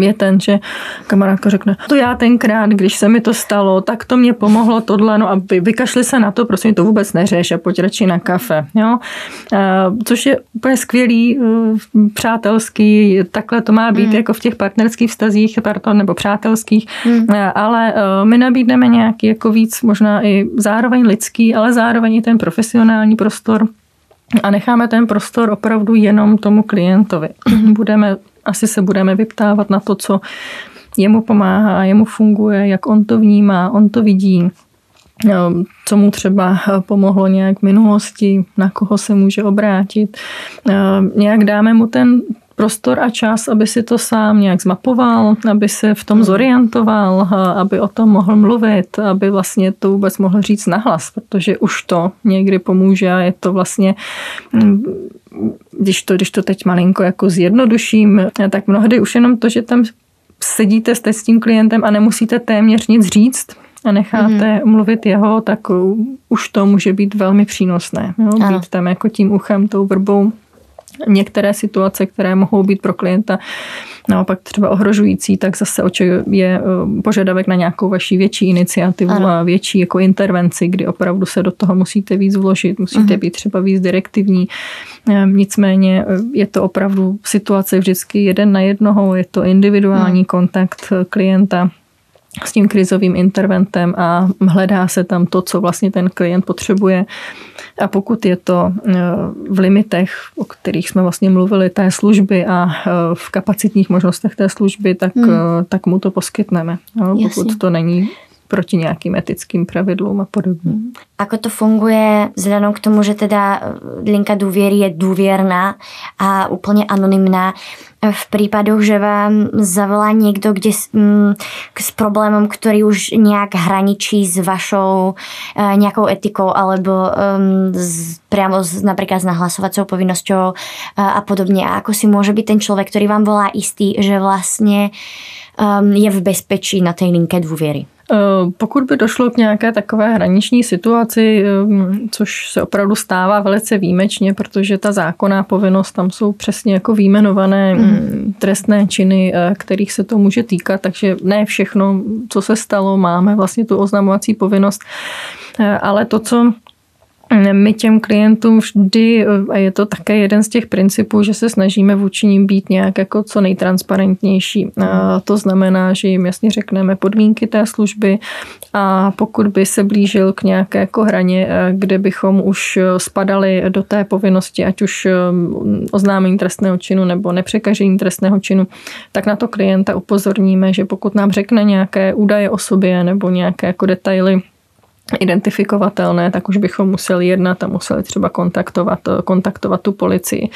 je ten, že kamarádka řekne, to já tenkrát, když se mi to stalo, tak to mě pomohlo tohle, no a vy, vykašli se na to, prosím, to vůbec neřeš a pojď radši na kafe. Jo? Eh, což je úplně skvělý, eh, přátelský, takhle to má být mm. jako v těch partnerských vztazích, pardon, nebo přátelských, mm. ale my nabídneme nějaký jako víc, možná i zároveň lidský, ale zároveň i ten profesionální prostor, a necháme ten prostor opravdu jenom tomu klientovi. Budeme asi se budeme vyptávat na to, co jemu pomáhá, jemu funguje, jak on to vnímá, on to vidí, ehm, co mu třeba pomohlo nějak v minulosti, na koho se může obrátit. Ehm, nějak dáme mu ten prostor a čas, aby si to sám nějak zmapoval, aby se v tom hmm. zorientoval, aby o tom mohl mluvit, aby vlastně to vůbec mohl říct nahlas, protože už to někdy pomůže a je to vlastně mm, když to, když to teď malinko jako zjednoduším, tak mnohdy už jenom to, že tam sedíte s tím klientem a nemusíte téměř nic říct, a necháte mm. mluvit jeho, tak už to může být velmi přínosné. Jo? Být tam jako tím uchem, tou vrbou některé situace, které mohou být pro klienta naopak třeba ohrožující, tak zase je eh, požadavek na nějakou vaši větší iniciativu ano. a větší jako intervenci, kdy opravdu se do toho musíte víc vložit, musíte uh-huh. být třeba víc direktivní. Eh, nicméně eh, je to opravdu situace vždycky jeden na jednoho, je to individuální uh-huh. kontakt klienta s tím krizovým interventem a hledá se tam to, co vlastně ten klient potřebuje. A pokud je to e, v limitech, o kterých jsme vlastně mluvili, té služby a e, v kapacitních možnostech té služby, tak, hmm. E, tak mu to poskytneme. No, pokud to není proti nějakým etickým pravidlům a podobně. Ako to funguje vzhledem k tomu, že teda linka důvěry je důvěrná a úplně anonymná, v prípadoch, že vám zavolá niekto kde s, m, s problémom, ktorý už nejak hraničí s vašou e, nejakou etikou alebo um, z, priamo z, napríklad s nahlasovacou povinnosťou e, a podobne. A ako si môže byť ten človek, ktorý vám volá istý, že vlastne um, je v bezpečí na tej linke dôviery? Eh, pokud by došlo k nějaké takové hraniční situaci, eh, což se opravdu stává velice výjimečně, protože ta zákonná povinnost, tam jsou přesně jako výjmenované mm. trestné činy, eh, kterých se to může týkat, takže ne všechno, co se stalo, máme vlastně tu oznamovací povinnost. Ale to, co my těm klientům vždy, a je to také jeden z těch principů, že se snažíme vůči ním být nějak jako co nejtransparentnější. A to znamená, že jim jasně řekneme podmínky té služby a pokud by se blížil k nějaké jako hraně, kde bychom už spadali do té povinnosti, ať už oznámení trestného činu nebo nepřekažení trestného činu, tak na to klienta upozorníme, že pokud nám řekne nějaké údaje o sobě nebo nějaké jako detaily, identifikovatelné, tak už bychom museli jednat a museli třeba kontaktovat, kontaktovat tu policii.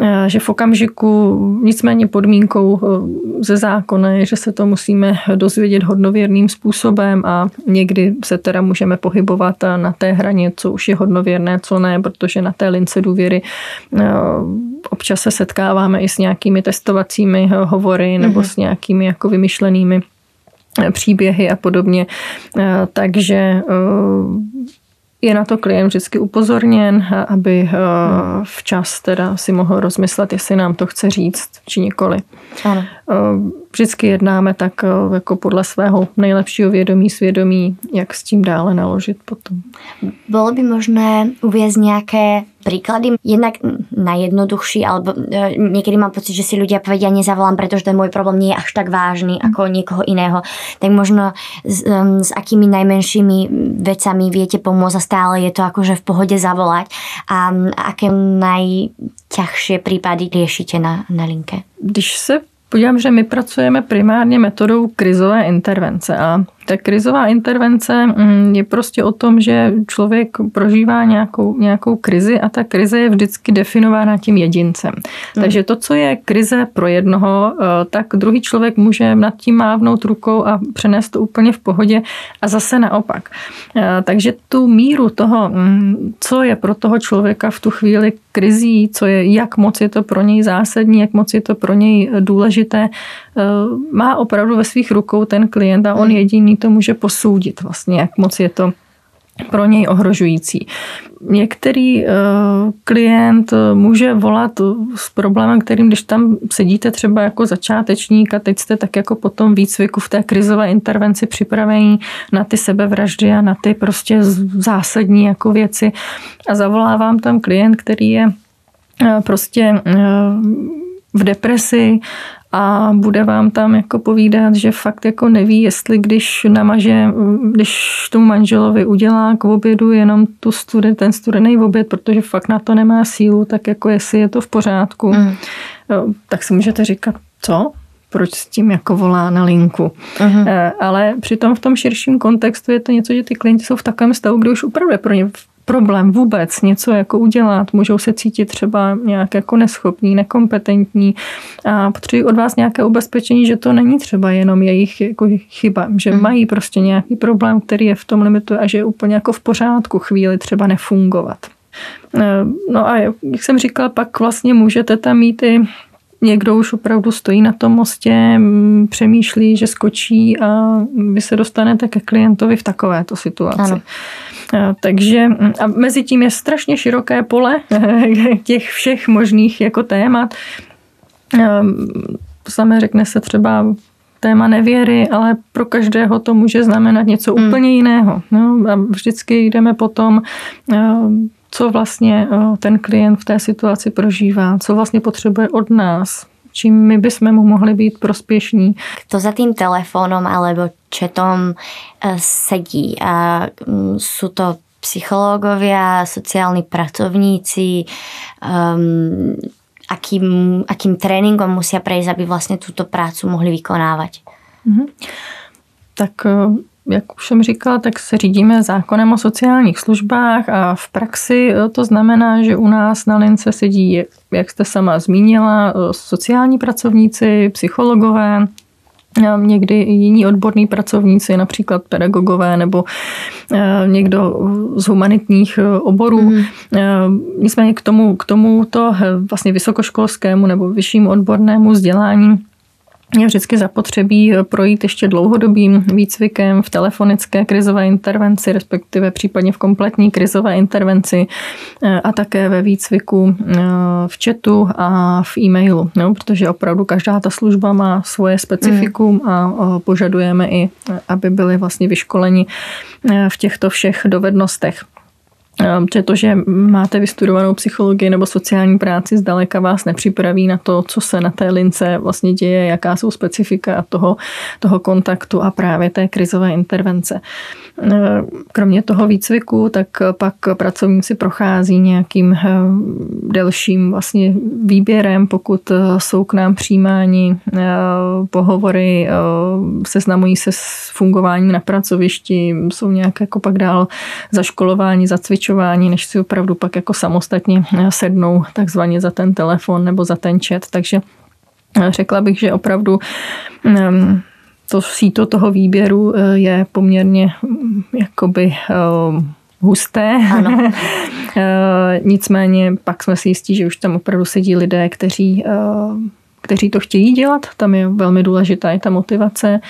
Eh, že v okamžiku, nicméně podmínkou eh, ze zákona je, že se to musíme dozvědět hodnověrným způsobem a někdy se teda můžeme pohybovat na té hraně, co už je hodnověrné, co ne, protože na té lince důvěry eh, občas se setkáváme i s nějakými testovacími hovory nebo mm-hmm. s nějakými jako vymyšlenými příběhy a podobně. Eh, takže eh, je na to klient vždycky upozorněn, aby eh, včas teda si mohl rozmyslet, jestli nám to chce říct, či nikoli. Ano. Vždycky jednáme tak jako podle svého nejlepšího vědomí, svědomí, jak s tím dále naložit potom. Bylo by možné uvězt nějaké príklady. Jednak najjednoduchší, alebo e, niekedy mám pocit, že si ľudia povedia, nezavolám, pretože ten môj problém nie je až tak vážny ako niekoho iného. Tak možno s, um, s akými najmenšími vecami viete pomôcť a stále je to akože v pohode zavolať. A, a aké najťažšie prípady riešite na, na linke? Když se podívám, že my pracujeme primárně metodou krizové intervence a ta krizová intervence mm, je prostě o tom, že člověk prožívá nějakou, nějakou krizi a ta krize je vždycky definována tím jedincem. Hmm. Takže to, co je krize pro jednoho, eh, tak druhý člověk může nad tím mávnout rukou a přenést to úplně v pohodě a zase naopak. Eh, takže tu míru toho, mm, co je pro toho člověka v tu chvíli krizí, co je, jak moc je to pro něj zásadní, jak moc je to pro něj důležité, eh, má opravdu ve svých rukou ten klient a on hmm. jediný to může posoudit vlastně, jak moc je to pro něj ohrožující. Některý uh, klient může volat s problémem, kterým, když tam sedíte třeba jako začátečník a teď jste tak jako po tom výcviku v té krizové intervenci připravení na ty sebevraždy a na ty prostě zásadní jako věci a zavolá vám tam klient, který je uh, prostě v depresi a bude vám tam jako povídat, že fakt jako neví, jestli když namaže, když tomu manželovi udělá k obědu jenom tu studen, ten studený oběd, protože fakt na to nemá sílu, tak jako jestli je to v pořádku, mm. tak si můžete říkat, co? proč s tím jako volá na linku. Uh-huh. Ale přitom v tom širším kontextu je to něco, že ty klienti jsou v takovém stavu, kdy už opravdu je pro ně problém vůbec něco jako udělat, můžou se cítit třeba nějak jako neschopní, nekompetentní a potřebují od vás nějaké ubezpečení, že to není třeba jenom jejich jako chyba, že mm. mají prostě nějaký problém, který je v tom limitu a že je úplně jako v pořádku chvíli třeba nefungovat. Eh, no a jak jsem říkala, pak vlastně můžete tam mít i někdo už opravdu stojí na tom mostě, přemýšlí, že skočí a vy se dostanete ke klientovi v takovéto situaci. Ano. Takže a mezi tím je strašně široké pole těch všech možných jako témat. Samé řekne se třeba téma nevěry, ale pro každého to může znamenat něco hmm. úplně jiného. No, a vždycky jdeme potom co vlastně ten klient v té situaci prožívá, co vlastně potřebuje od nás, čím my bychom mu mohli být prospěšní. Kto za tým telefónom alebo četom eh, sedí? A mm, sú to psychológovia, sociálni pracovníci, um, akým, akým tréningom musia prejsť, aby vlastne túto prácu mohli vykonávať? Mm-hmm. Tak eh, jak už jsem říkala, tak se řídíme zákonem o sociálních službách a v praxi eh, to znamená, že u nás na lince sedí, jak jste sama zmínila, eh, sociální pracovníci, psychologové, někdy jiní odborní pracovníci, například pedagogové nebo někdo z humanitních oborů. Mm. Nicméně k tomu, k tomuto vlastně vysokoškolskému nebo vyššímu odbornému vzdělání je vždycky zapotřebí projít ještě dlouhodobým výcvikem v telefonické krizové intervenci, respektive případně v kompletní krizové intervenci eh, a také ve výcviku eh, v chatu a v e-mailu, no, protože opravdu každá ta služba má svoje specifikum a požadujeme i, aby byli vlastně vyškoleni eh, v těchto všech dovednostech. Protože to, že máte vystudovanou psychologii nebo sociální práci, zdaleka vás nepřipraví na to, co se na té lince vlastně děje, jaká jsou specifika toho, toho kontaktu a právě té krizové intervence. Kromě toho výcviku, tak pak pracovníci prochází nějakým eh, delším vlastně výběrem, pokud eh, jsou k nám přijímáni eh, pohovory, seznamují se s fungováním na pracovišti, jsou nějak jako pak dál zaškolování, zacvičování, než si opravdu pak jako samostatně sednou takzvaně za ten telefon nebo za ten chat. Takže řekla bych, že opravdu ehm, to síto toho výběru eh, je poměrně mm, jakoby eh, husté. Ano. Eh, nicméně pak jsme si jistí, že už tam opravdu sedí lidé, kteří kteří to chtějí dělat, tam je velmi důležitá je ta motivace,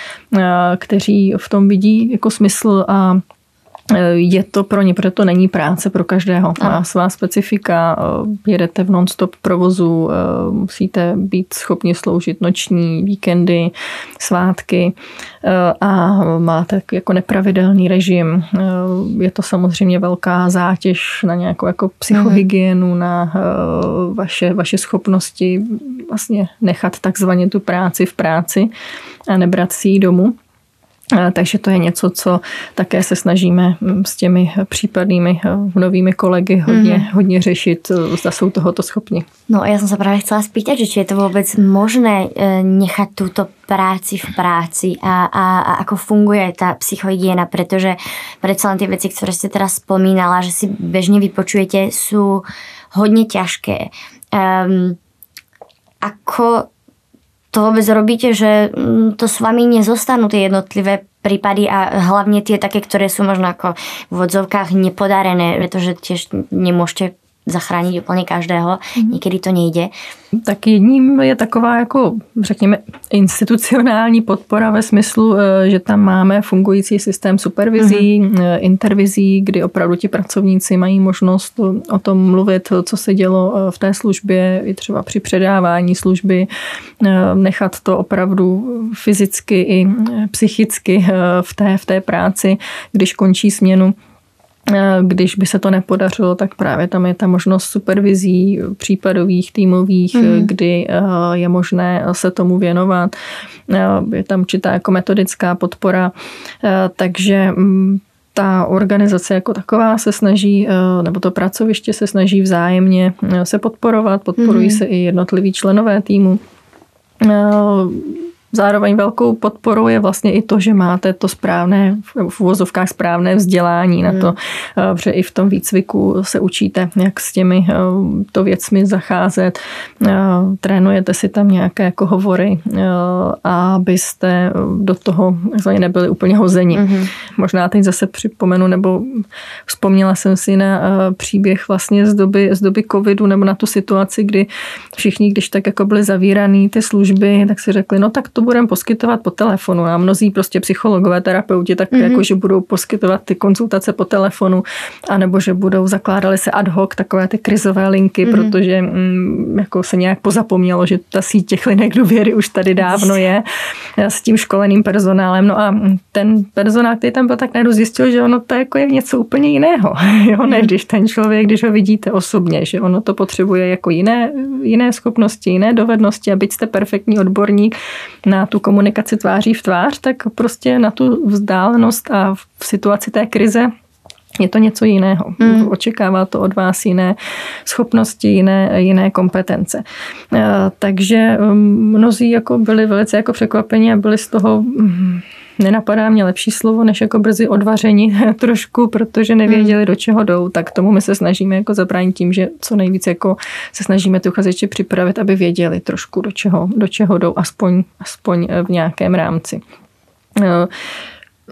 kteří v tom vidí jako smysl a je to pro ně, protože to není práce pro každého. Má svá specifika, eh, jedete v non-stop provozu, eh, musíte být schopni sloužit noční, víkendy, svátky eh, a máte jako nepravidelný režim. Je to samozřejmě velká zátěž na nějakou jako psychohygienu, na vaše, vaše schopnosti vlastně nechat takzvaně tu práci v práci a nebrat si ji domů. Takže to je něco, co také se snažíme mm, s těmi případnými eh, novými kolegy hodně, mm. hodně řešit, eh, zda jsou tohoto schopni. No a já jsem se právě chcela spýtať, že je to vůbec možné eh, nechat tuto práci v práci a, a, a ako funguje ta psychohygiena, protože predsa len ty věci, které jste teraz spomínala, že si bežně vypočujete, jsou hodně těžké. Um, ako to vôbec robíte, že mm, to s vami nezostanú tie jednotlivé prípady a hlavne tie také, ktoré sú možno ako v vodzovkách nepodarené, pretože tiež nemôžete zachránit úplně každého, mm. někdy to nejde. Tak jedním je taková jako, řekněme, institucionální podpora ve smyslu, eh, že tam máme fungující systém supervizí, mm. intervizí, kdy opravdu ti pracovníci mají možnost o tom mluvit, co se dělo eh, v té službě, i třeba při předávání služby, nechat to opravdu fyzicky i psychicky v té, v té práci, když končí směnu Eh, když by se to nepodařilo, tak právě tam je ta možnost supervizí případových, týmových, mm. kdy eh, je možné se tomu věnovat. Je tam určitá jako metodická podpora, takže mm, ta organizace jako taková se snaží, nebo to pracoviště se snaží vzájemně se podporovat, podporují mm. se i jednotliví členové týmu Zároveň velkou podporou je vlastně i to, že máte to správné, v uvozovkách správné vzdělání na to, hmm. Eh, že i v tom výcviku se učíte, jak s těmi eh, to věcmi zacházet. Eh, trénujete si tam nějaké jako hovory, abyste do toho nebyli úplně hozeni. Mm-hmm. Možná teď zase připomenu, nebo vzpomněla jsem si na příběh vlastně z doby, z doby covidu, nebo na tu situaci, kdy všichni, když tak jako byli zavíraný ty služby, tak si řekli, no tak to to budeme poskytovat po telefonu. A mnozí prostě psychologové, terapeuti, tak mm-hmm. jako, že budou poskytovat ty konzultace po telefonu, anebo že budou, zakládali se ad hoc takové ty krizové linky, mm-hmm. protože mm, jako se nějak pozapomnělo, že ta síť těch linek důvěry už tady dávno je s tím školeným personálem. No a ten personál, který tam byl, tak najednou zjistil, že ono to jako je něco úplně jiného. Jo, než mhm. když ten člověk, když ho vidíte osobně, že ono to potřebuje jako jiné, jiné schopnosti, jiné dovednosti a byť jste perfektní odborník, na tu komunikaci tváří v tvář, tak prostě na tu vzdálenost a v situaci té krize je to něco jiného. Hmm. Očekává to od vás jiné schopnosti, jiné, jiné kompetence. Eh, takže mm, mnozí jako byli velice jako překvapeni a byli z toho mm, nenapadá mě lepší slovo, než jako brzy odvaření trošku, protože nevěděli, do čeho jdou, tak tomu my se snažíme jako zabránit tím, že co nejvíc jako se snažíme ty uchazeče připravit, aby věděli trošku, do čeho, do čeho jdou, aspoň, aspoň v nějakém rámci.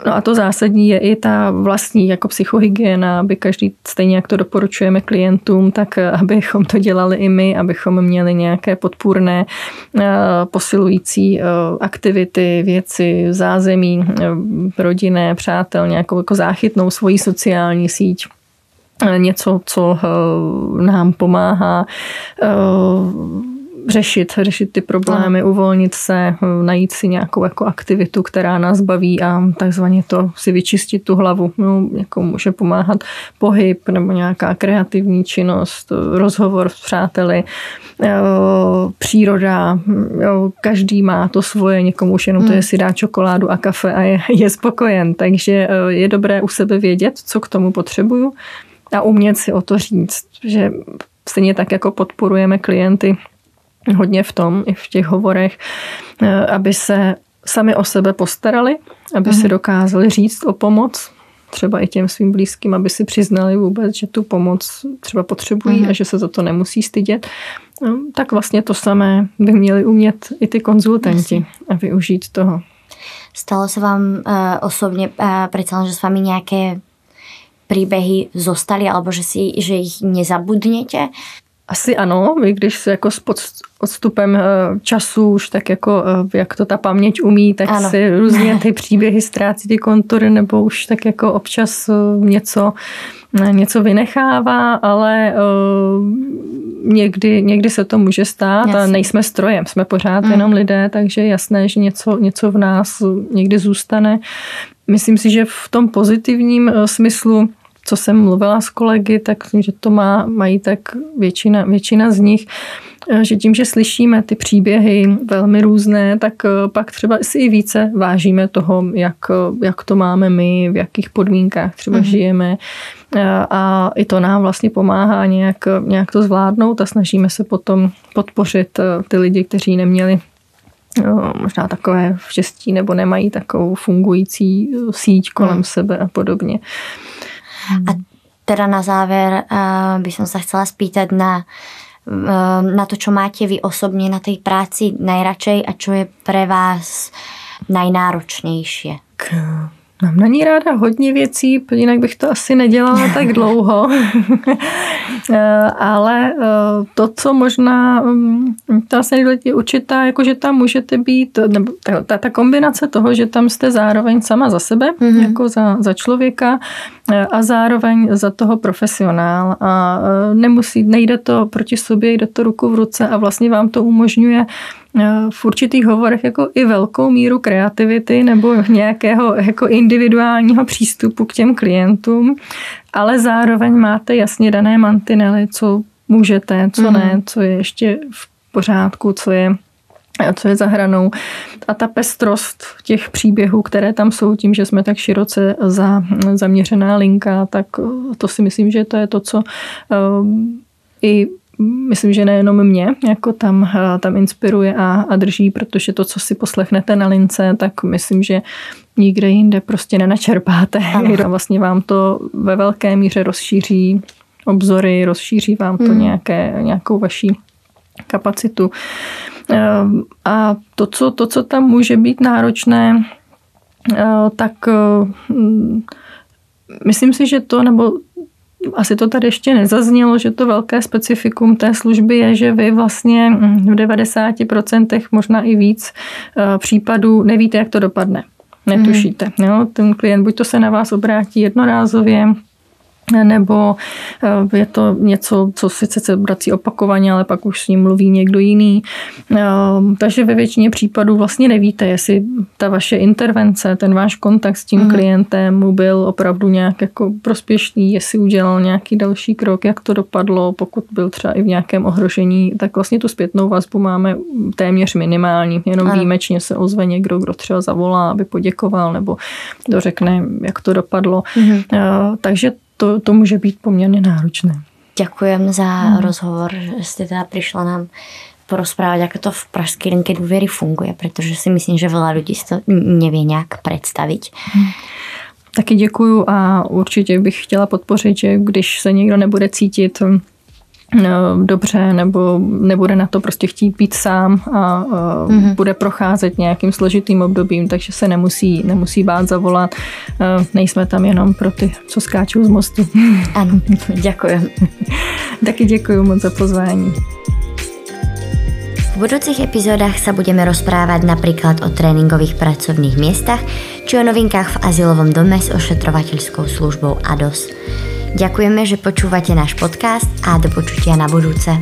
No a to zásadní je i ta vlastní jako psychohygiena, aby každý, stejně jak to doporučujeme klientům, tak eh, abychom to dělali i my, abychom měli nějaké podpůrné eh, posilující eh, aktivity, věci, zázemí, rodinné, přátel, nějakou jako záchytnou svoji sociální síť. Něco, co nám pomáhá řešit, řešit ty problémy, Aha. uvolnit se, najít si nějakou jako aktivitu, která nás baví a takzvaně to si vyčistit tu hlavu. No, jako může pomáhat pohyb nebo nějaká kreativní činnost, rozhovor s přáteli, příroda, každý má to svoje, někomu už jenom to je si dá čokoládu a kafe a je, je spokojen, takže je dobré u sebe vědět, co k tomu potřebuju a umět si o to říct, že stejně tak jako podporujeme klienty hodně v tom, i v těch hovorech, eh, aby se sami o sebe postarali, aby si mhm. dokázali říct o pomoc, třeba i těm svým blízkým, aby si přiznali vůbec, že tu pomoc třeba potřebují mm. a že se za to nemusí stydět, no, tak vlastně to samé by měli umět i ty konzultanti a využít toho. Stalo se vám uh, osobně uh, přece, že s vámi nějaké příběhy zostaly, alebo že, si, že jich nezabudněte? Asi ano, i když se jako s odstupem eh, času už tak jako, eh, jak to ta paměť umí, tak ano. si různě ty příběhy ztrácí ty kontury, nebo už tak jako občas eh, něco, něco vynechává, ale někdy, někdy se to může stát Jasně. a nejsme strojem, jsme pořád mm. jenom lidé, takže je jasné, že něco, něco v nás někdy zůstane. Myslím si, že v tom pozitivním smyslu co jsem mluvila s kolegy, tak myslím, že to má, mají tak většina, většina z nich, eh, že tím, že slyšíme ty příběhy velmi různé, tak eh, pak třeba si i více vážíme toho, jak, eh, jak to máme my, v jakých podmínkách třeba mm-hmm. žijeme. A i to nám vlastně pomáhá nějak, nějak to zvládnout a snažíme se potom podpořit ty lidi, kteří neměli možná takové štěstí nebo nemají takovou fungující síť kolem hmm. sebe a podobně. A teda na záver uh, by som sa chcela spýtať na, uh, na to, čo máte vy osobne na tej práci najradšej a čo je pre vás najnáročnější. K Mám na ní ráda hodně věcí, jinak bych to asi nedělala tak dlouho. Eh, ale eh, to, co možná, mm, to vlastně je určitá, jako že tam můžete být, nebo ta, ta kombinace toho, že tam jste zároveň sama za sebe, mm-hmm. jako za, za člověka eh, a zároveň za toho profesionál. A nemusí, nejde to proti sobě, jde to ruku v ruce a vlastně vám to umožňuje v určitých hovorech jako i velkou míru kreativity nebo nějakého jako individuálního přístupu k těm klientům, ale zároveň máte jasně dané mantinely, co můžete, co ne, co je ještě v pořádku, co je co je za hranou. A ta pestrost těch příběhů, které tam jsou tím, že jsme tak široce za, zaměřená linka, tak to si myslím, že to je to, co um, i myslím, že nejenom mě, jako tam, eh, tam inspiruje a, a drží, protože to, co si poslechnete na lince, tak myslím, že nikde jinde prostě nenačerpáte. A vlastně vám to ve velké míře rozšíří obzory, rozšíří vám to hmm. nějaké, nějakou vaší kapacitu. Eh, a to co, to, co tam může být náročné, eh, tak myslím si, že to, nebo asi to tady ještě nezaznělo, že to velké specifikum té služby je, že vy vlastně v 90% možná i víc eh, případů nevíte, jak to dopadne. Netušíte. Jo? Ten klient buď to se na vás obrátí jednorázově, nebo eh, je to něco, co sice se vrací opakovaně, ale pak už s ním mluví někdo jiný. Eh, takže ve většině případů vlastně nevíte, jestli ta vaše intervence, ten váš kontakt s tím mm. klientem mu byl opravdu nějak jako prospěšný, jestli udělal nějaký další krok, jak to dopadlo, pokud byl třeba i v nějakém ohrožení, tak vlastně tu zpětnou vazbu máme téměř minimální. Jenom ano. výjimečně se ozve někdo, kdo třeba zavolá, aby poděkoval nebo dořekne, jak to dopadlo. Mm. Takže to, to může být poměrně náročné. Ďakujem za hmm. rozhovor, že jste teda přišla nám porozprávať, jak to v pražské linke důvěry funguje, protože si myslím, že veľa lidí si to neví nějak představit. Hmm. Taky děkuju a určitě bych chtěla podpořit, že když se někdo nebude cítit dobře nebo nebude na to prostě chtít být sám a mm-hmm. bude procházet nějakým složitým obdobím, takže se nemusí, nemusí bát zavolat. Eh, nejsme tam jenom pro ty, co skáčou z mostu. Ano, děkuji. Taky děkuji moc za pozvání. V budúcich epizódach sa budeme rozprávať napríklad o tréningových pracovných miestach či o novinkách v azylovom dome s ošetrovateľskou službou ADOS. Ďakujeme, že počúvate náš podcast a do počutia na budúce.